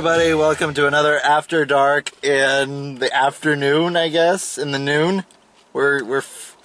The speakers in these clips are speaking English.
Everybody. Welcome to another After Dark in the afternoon, I guess, in the noon. We're we're f-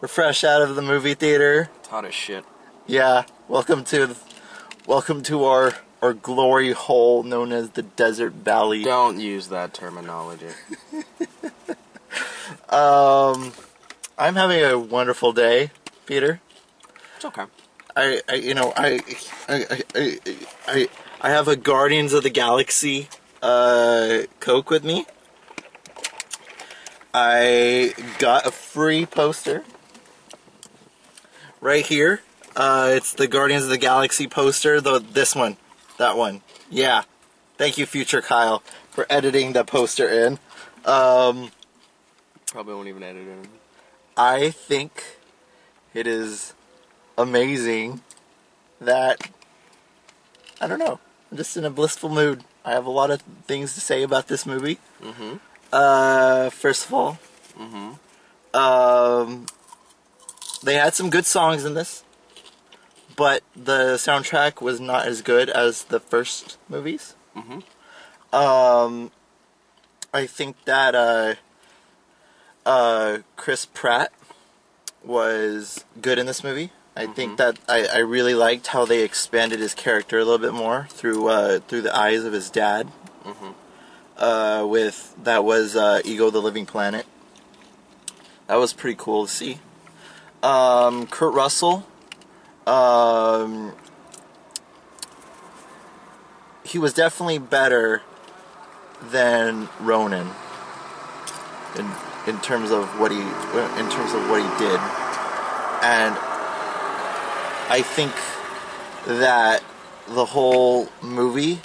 we're fresh out of the movie theater. It's hot as shit. Yeah. Welcome to welcome to our our glory hole known as the Desert Valley. Don't use that terminology. Um, I'm having a wonderful day, Peter. It's okay. I, I you know I I, I I I have a Guardians of the Galaxy uh Coke with me. I got a free poster right here. Uh, it's the Guardians of the Galaxy poster. The this one, that one. Yeah. Thank you, future Kyle, for editing the poster in. Um, Probably won't even edit it. I think it is amazing that I don't know. I'm just in a blissful mood. I have a lot of things to say about this movie. Mm-hmm. Uh, first of all, Mm-hmm. um, they had some good songs in this, but the soundtrack was not as good as the first movies. Mm-hmm. Um, I think that uh, uh, Chris Pratt was good in this movie. I think that I, I really liked how they expanded his character a little bit more through uh, through the eyes of his dad. Mhm. Uh, with that was uh, Ego the Living Planet. That was pretty cool to see. Um, Kurt Russell. Um, he was definitely better than Ronan in in terms of what he in terms of what he did, and I think that the whole movie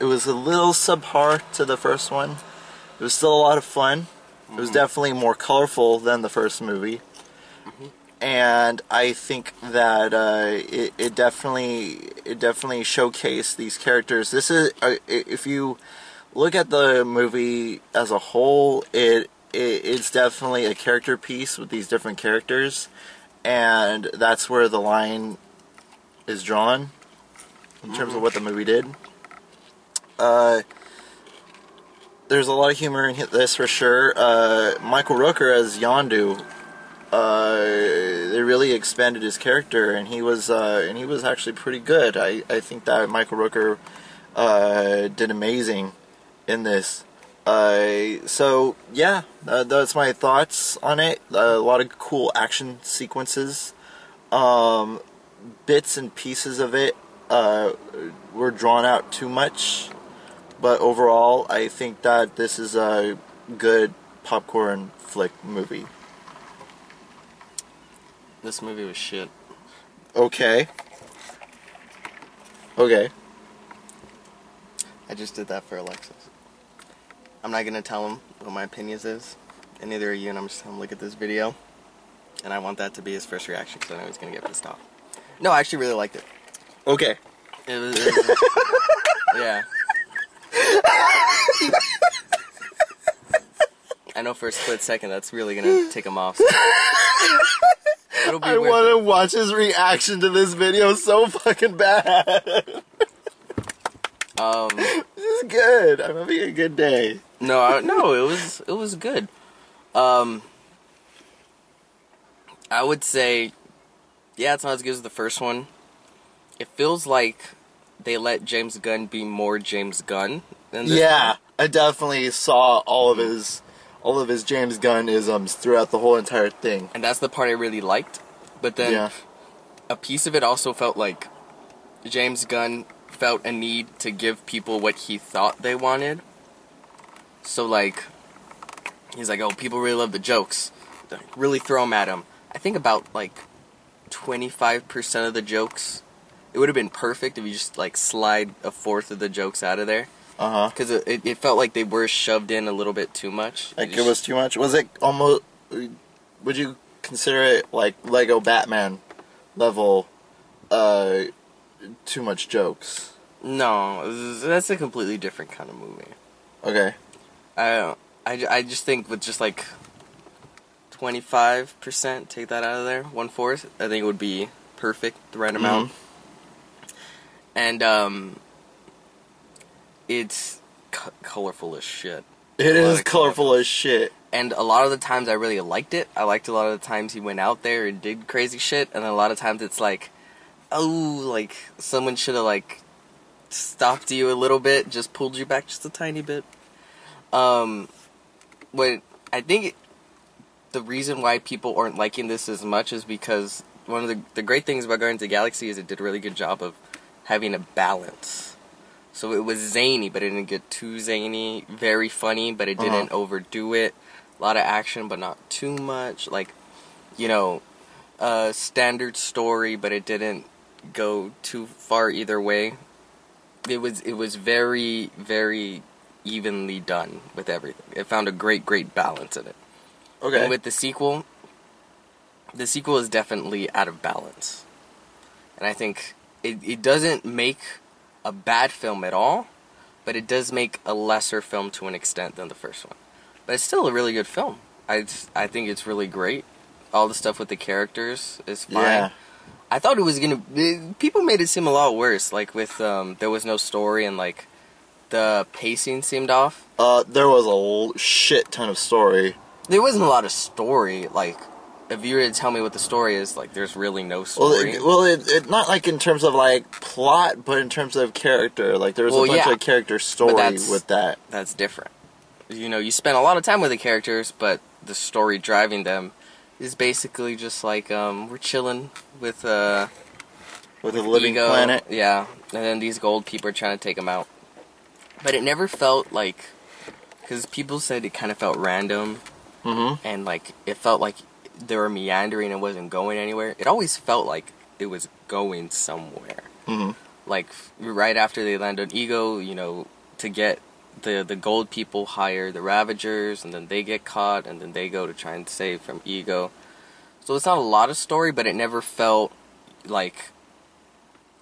it was a little subpar to the first one. It was still a lot of fun. It was definitely more colorful than the first movie. And I think that uh, it, it definitely it definitely showcased these characters. This is uh, if you look at the movie as a whole, it, it it's definitely a character piece with these different characters, and that's where the line is drawn in terms of what the movie did. Uh, there's a lot of humor in this for sure. Uh, Michael Rooker as Yondu, uh, they really expanded his character, and he was uh, and he was actually pretty good. I, I think that Michael Rooker uh, did amazing in this. Uh, so yeah, uh, that's my thoughts on it. a lot of cool action sequences. Um, bits and pieces of it uh, were drawn out too much, but overall, I think that this is a good popcorn flick movie. This movie was shit. Okay. Okay. I just did that for Alexis. I'm not gonna tell him what my opinions is, and neither are you. And I'm just him look at this video, and I want that to be his first reaction because I know he's gonna get pissed off. No, I actually really liked it. Okay. It was, it was yeah. I know for a split second that's really gonna tick him off. Be I want to watch his reaction to this video so fucking bad. Um, this is good. I'm having a good day. No, I, no, it was it was good. Um, I would say, yeah, it's not as good as the first one. It feels like they let James Gunn be more James Gunn than this Yeah, one. I definitely saw all of his all of his James Gunn isms throughout the whole entire thing. and that's the part I really liked. But then yeah. a piece of it also felt like James Gunn felt a need to give people what he thought they wanted. So like, he's like, "Oh, people really love the jokes. Like, really throw them at him." I think about like twenty-five percent of the jokes. It would have been perfect if you just like slide a fourth of the jokes out of there, Uh huh. because it, it, it felt like they were shoved in a little bit too much. Like it just- was too much. Was it almost? Would you consider it like Lego Batman level? Uh, too much jokes. no, that's a completely different kind of movie. Okay. I I, ju- I just think with just like twenty five percent, take that out of there, one fourth. I think it would be perfect, the right amount. And um, it's c- colorful as shit. It is colorful as shit. And a lot of the times I really liked it. I liked a lot of the times he went out there and did crazy shit, and then a lot of times it's like, oh, like someone should have like stopped you a little bit, just pulled you back just a tiny bit. Um, what I think the reason why people aren't liking this as much is because one of the the great things about Guardians of the Galaxy is it did a really good job of having a balance. So it was zany, but it didn't get too zany. Very funny, but it Uh-huh. didn't overdo it. A lot of action, but not too much. Like, you know, a standard story, but it didn't go too far either way. It was it was very very evenly done with everything. It found a great great balance in it. Okay. And with the sequel, the sequel is definitely out of balance. And I think it, it doesn't make a bad film at all, but it does make a lesser film to an extent than the first one. But it's still a really good film. I, I think it's really great. All the stuff with the characters is fine. Yeah. I thought it was gonna. it- people made it seem a lot worse. Like with um, there was no story and like the pacing seemed off. Uh, there was a shit ton of story. There wasn't a lot of story. Like if you were to tell me what the story is, like there's really no Well, story. it, well, it, it not like in terms of like plot, but in terms of character. Like there was Well, a bunch yeah. of character story with that. That's different. You know, you spend a lot of time with the characters, but the story driving them is basically just like um, we're chilling with uh With a living Ego, planet. Yeah, and then these gold people are trying to take them out. But it never felt like, because people said it kind of felt random, Mm-hmm. and like it felt like they were meandering and wasn't going anywhere. It always felt like it was going somewhere. Mm-hmm. Like right after they land on Ego, you know, to get the the gold people hire the Ravagers, and then they get caught, and then they go to try and save from Ego. So it's not a lot of story, but it never felt like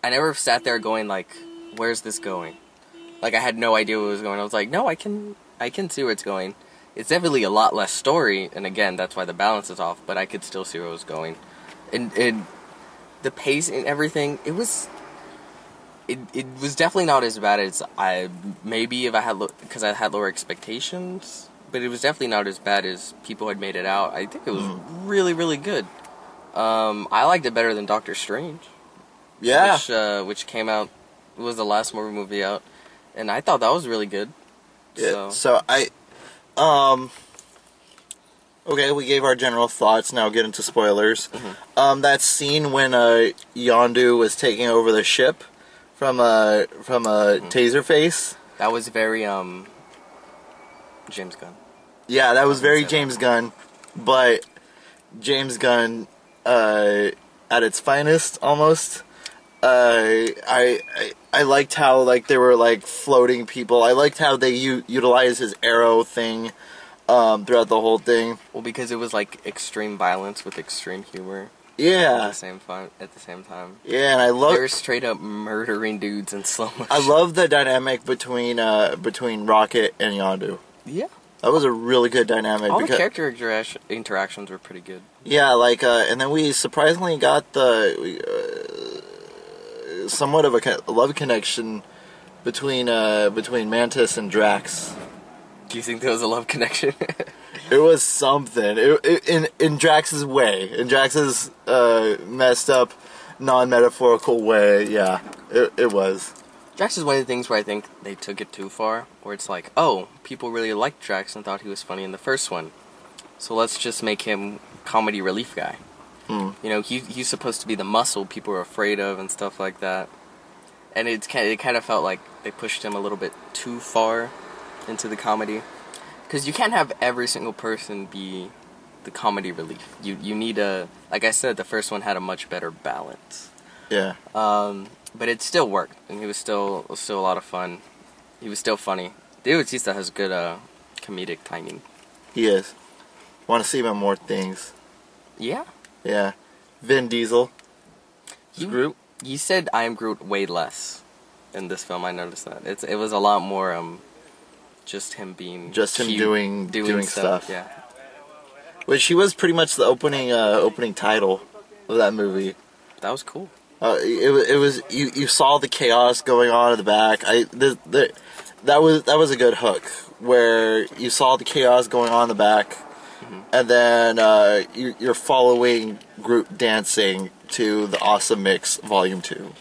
I never sat there going like, "Where's this going?" Like I had no idea what was going. on. I was like, "No, I can I can see where it's going." It's definitely a lot less story, and again, that's why the balance is off. But I could still see where it was going, and and the pace and everything. It was. It, it was definitely not as bad as I maybe if I had because I had lower expectations, but it was definitely not as bad as people had made it out. I think it was really really good. Um, I liked it better than Doctor Strange Yeah. which uh, which came out was the last Marvel movie out, and I thought that was really good. Yeah, So So I, um, okay, we gave our general thoughts. Now get into spoilers. Mm-hmm. Um, that scene when uh Yondu was taking over the ship from a from a Mm-hmm. Taserface. that was very um James Gunn. Yeah, that was very. James Gunn, but James Gunn uh, at its finest almost. Uh, I, I I liked how like there were like floating people. I liked how they u- utilized his arrow thing um, throughout the whole thing. Well, because it was like extreme violence with extreme humor at Yeah, the same time. At the same time, yeah, and I love they love were straight up murdering dudes in slow motion. I love the dynamic between uh, between Rocket and Yondu. yeah. That was a really good dynamic. All the because- character interaction- interactions were pretty good. Yeah, like, uh, and then we surprisingly got the uh, somewhat of a love connection between uh, between Mantis and Drax. Do you think there was a love connection? It was something it, it, in in Drax's way, in Drax's uh, messed up, non metaphorical way. Yeah, it, it was. Drax is one of the things where I think they took it too far. Where it's like, oh, people really liked Drax and thought he was funny in the first one, so let's just make him comedy relief guy. Hmm. You know, he he's supposed to be the muscle people are afraid of and stuff like that. And it's kind it kind of felt like they pushed him a little bit too far into the comedy, because you can't have every single person be the comedy relief. You you need a like I said, the first one had a much better balance. Yeah, Um, but it still worked, and he was still was still a lot of fun. He was still funny. David Bautista has good uh, comedic timing. he is. Want to see in more things? Yeah, Yeah, Vin Diesel. you, Groot. You said I am Groot way less in this film. I noticed that it's it was a lot more um, just him being Just him cute, doing- doing stuff. Yeah, Which he was pretty much the opening uh, opening title of that movie. that was cool. Uh, it, wa- it was you, you saw the chaos going on in the back. I the, the, that was that was a good hook where you saw the chaos going on in the back, and then uh, you, you're following Groot dancing to the Awesome Mix Volume Two,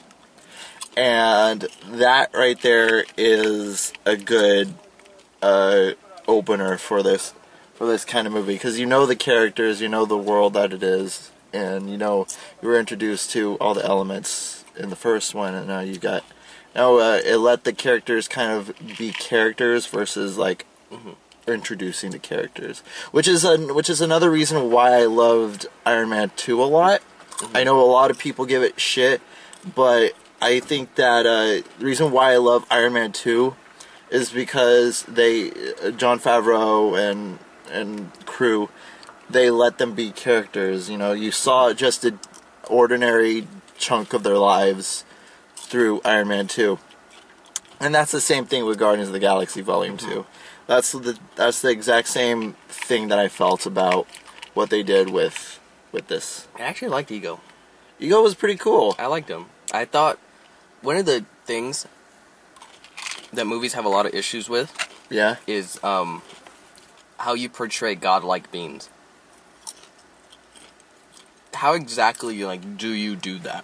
and that right there is a good uh, opener for this for this kind of movie. Because you know the characters, you know the world that it is, and you know you were introduced to all the elements in the first one, and now you got now uh, it let the characters kind of be characters versus like introducing the characters, which is an, which is another reason why I loved Iron Man two a lot. I know a lot of people give it shit, but I think that uh, the reason why I love Iron Man two is because they uh, Jon Favreau and and crew they let them be characters. You know, you saw just an ordinary chunk of their lives through Iron Man two, and that's the same thing with Guardians of the Galaxy Volume two. That's the that's the exact same thing that I felt about what they did with with this. I actually liked Ego. Ego was pretty cool. I liked him. I thought one of the things that movies have a lot of issues with Yeah. is um, how you portray godlike beings. How exactly like do you do that?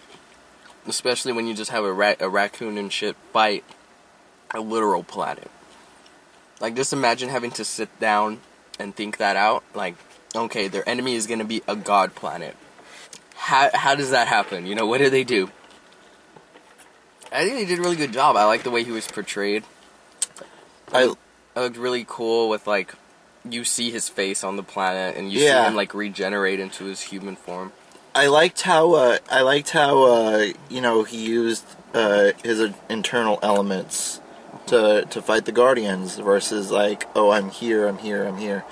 Especially when you just have a rat, a raccoon and shit bite a literal planet. Like just imagine having to sit down and think that out. Like, okay, their enemy is gonna be a god planet. How how does that happen? You know, what do they do? I think they did a really good job. I like the way he was portrayed. I It looked really cool with like you see his face on the planet and you Yeah. see him like regenerate into his human form. I liked how uh, I liked how uh, you know he used uh, his internal elements to to fight the Guardians versus like oh I'm here I'm here I'm here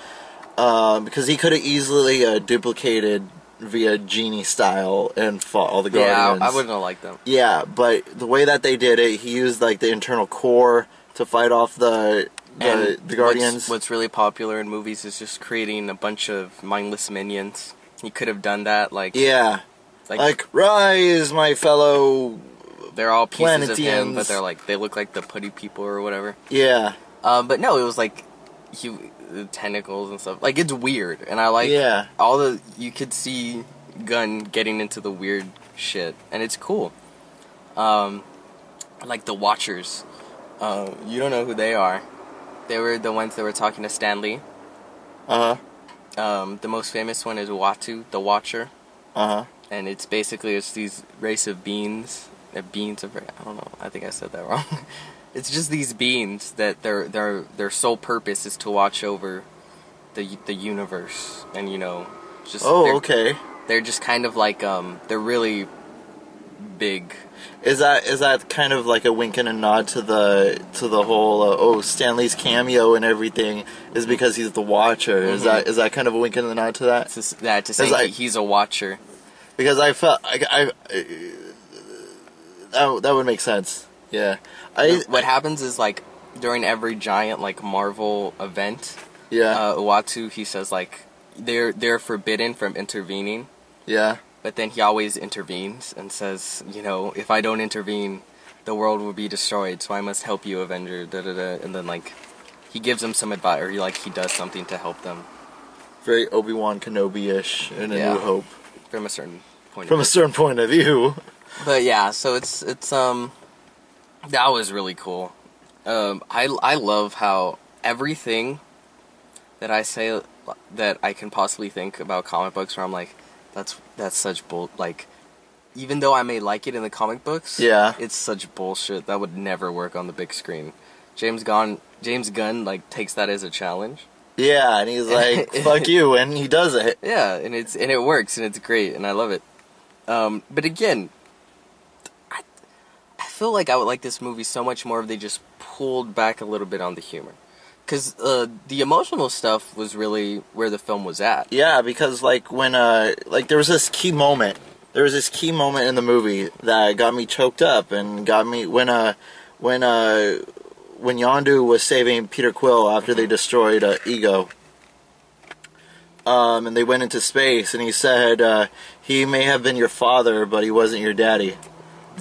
um, because he could have easily uh, duplicated via genie style and fought all the Yeah, Guardians. I, I wouldn't have liked them. Yeah, but the way that they did it, he used like the internal core to fight off the the, the Guardians. What's, what's really popular in movies is just creating a bunch of mindless minions. He could have done that, like, yeah, like, like rise, my fellow. They're all pieces of him, but they're like they look like the putty people or whatever. Yeah, Um, but no, it was like he the tentacles and stuff. Like it's weird, and I like yeah. all the you could see Gunn getting into the weird shit, and it's cool. Um, like the Watchers, uh, you don't know who they are. They were the ones that were talking to Stan Lee. Uh huh. Um, the most famous one is Uatu, the Watcher, Uh huh. and it's basically it's these race of beings. Uh, beings of I don't know. I think I said that wrong. it's just these beings that their their their sole purpose is to watch over the the universe, and you know, just Oh, they're- okay. they're just kind of like um they're really big Is that is that kind of like a wink and a nod to the to the whole uh, oh Stan Lee's cameo and everything is because he's the Watcher? Is Mhm. that is that kind of a wink and a nod to that? to, s- that to say It's he- he's a watcher Because I felt I, I, I that that would make sense. Yeah, I what happens is like during every giant like marvel event yeah uh Uatu he says like they're they're forbidden from intervening yeah but then he always intervenes and says you know if i don't intervene the world will be destroyed so i must help you avenger da da da and then like he gives them some advice or he like he does something to help them very Obi Wan Kenobi ish in A Yeah. New Hope from a certain point from of a view. certain point of view. But yeah, so it's it's um that was really cool. Um I I love how everything that I say that I can possibly think about comic books where I'm like that's that's such bull like even though I may like it in the comic books, Yeah. it's such bullshit that would never work on the big screen. James Gunn James Gunn like takes that as a challenge. Yeah, and he's like, "Fuck you," and he does it. Yeah, and it's and it works and it's great and I love it. Um, but again, feel like I would like this movie so much more if they just pulled back a little bit on the humor, because uh, the emotional stuff was really where the film was at. Yeah, because like when uh like there was this key moment. There was this key moment in the movie that got me choked up and got me when uh when uh when Yondu was saving Peter Quill after they destroyed uh, Ego. um, and they went into space, and he said, uh, "He may have been your father, but he wasn't your daddy."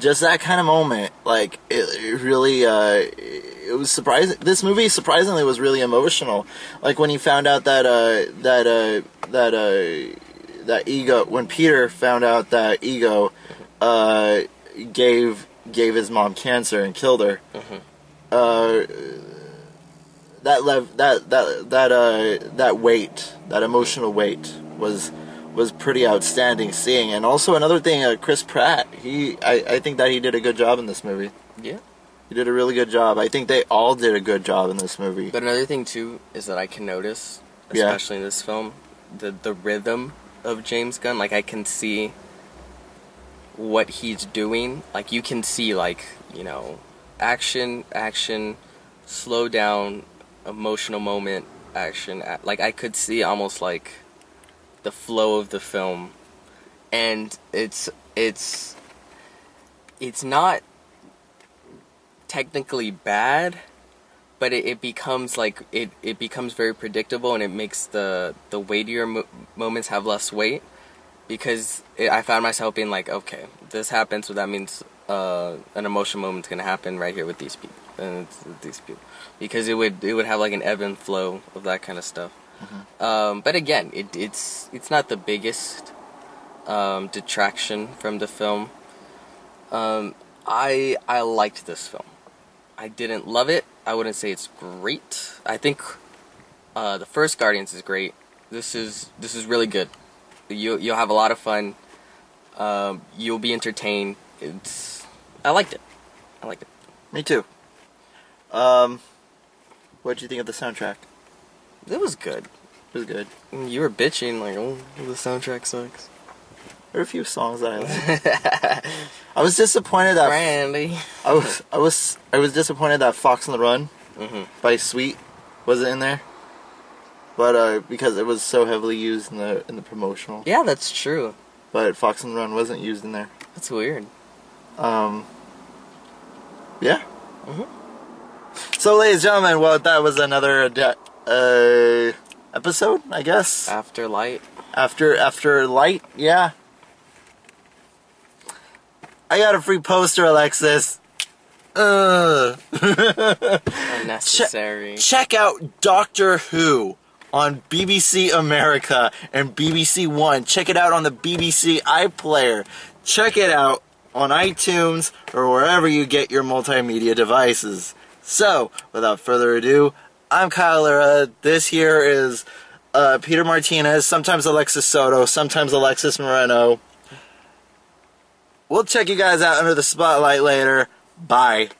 Just that kind of moment, like it, it really, uh, it was surprising. This movie surprisingly was really emotional. Like when he found out that uh, that uh, that uh, that ego, when Peter found out that ego uh, gave gave his mom cancer and killed her. Uh, that lev- that that that uh that weight, that emotional weight was was pretty outstanding seeing. And also another thing, uh, Chris Pratt, he I, I think that he did a good job in this movie. Yeah. He did a really good job. I think they all did a good job in this movie. But another thing too is that I can notice, Yeah. especially in this film, the the rhythm of James Gunn. Like I can see what he's doing. Like you can see like, you know, action, action, slow down, emotional moment, action. Like I could see almost like the flow of the film. And it's it's it's not technically bad but it, it becomes like it, it becomes very predictable and it makes the the weightier mo- moments have less weight. Because it, I found myself being like okay this happens so that means uh, an emotional moment's gonna happen right here with these people and with these people. Because it would it would have like an ebb and flow of that kind of stuff um, but again it, it's it's not the biggest um, detraction from the film um, I I liked this film I didn't love it. I wouldn't say it's great. I think uh, the first Guardians is great. This is this is really good. You you'll have a lot of fun. Um, you'll be entertained. It's I liked it. I liked it. Me too. Um, what did you think of the soundtrack? It was good. It was good. You were bitching like, oh, the soundtrack sucks. There are a few songs that I liked. I was disappointed that Brandy. I was I was I was disappointed that Fox on the Run hmm by Sweet wasn't in there. But uh, because it was so heavily used in the in the promotional, Yeah, that's true. but Fox on the Run wasn't used in there. That's weird. Um, yeah. Mhm. So, ladies and gentlemen, well, that was another de- uh, episode, I guess. After light. After after light, yeah. I got a free poster, Alexis. Uh. Unnecessary. Check out Doctor Who on BBC America and BBC One. Check it out on the BBC iPlayer. Check it out on iTunes or wherever you get your multimedia devices. So, without further ado, I'm Kyle Lara. This here is uh, Peter Martinez, sometimes Alexis Soto, sometimes Alexis Moreno. We'll check you guys out under the spotlight later. Bye.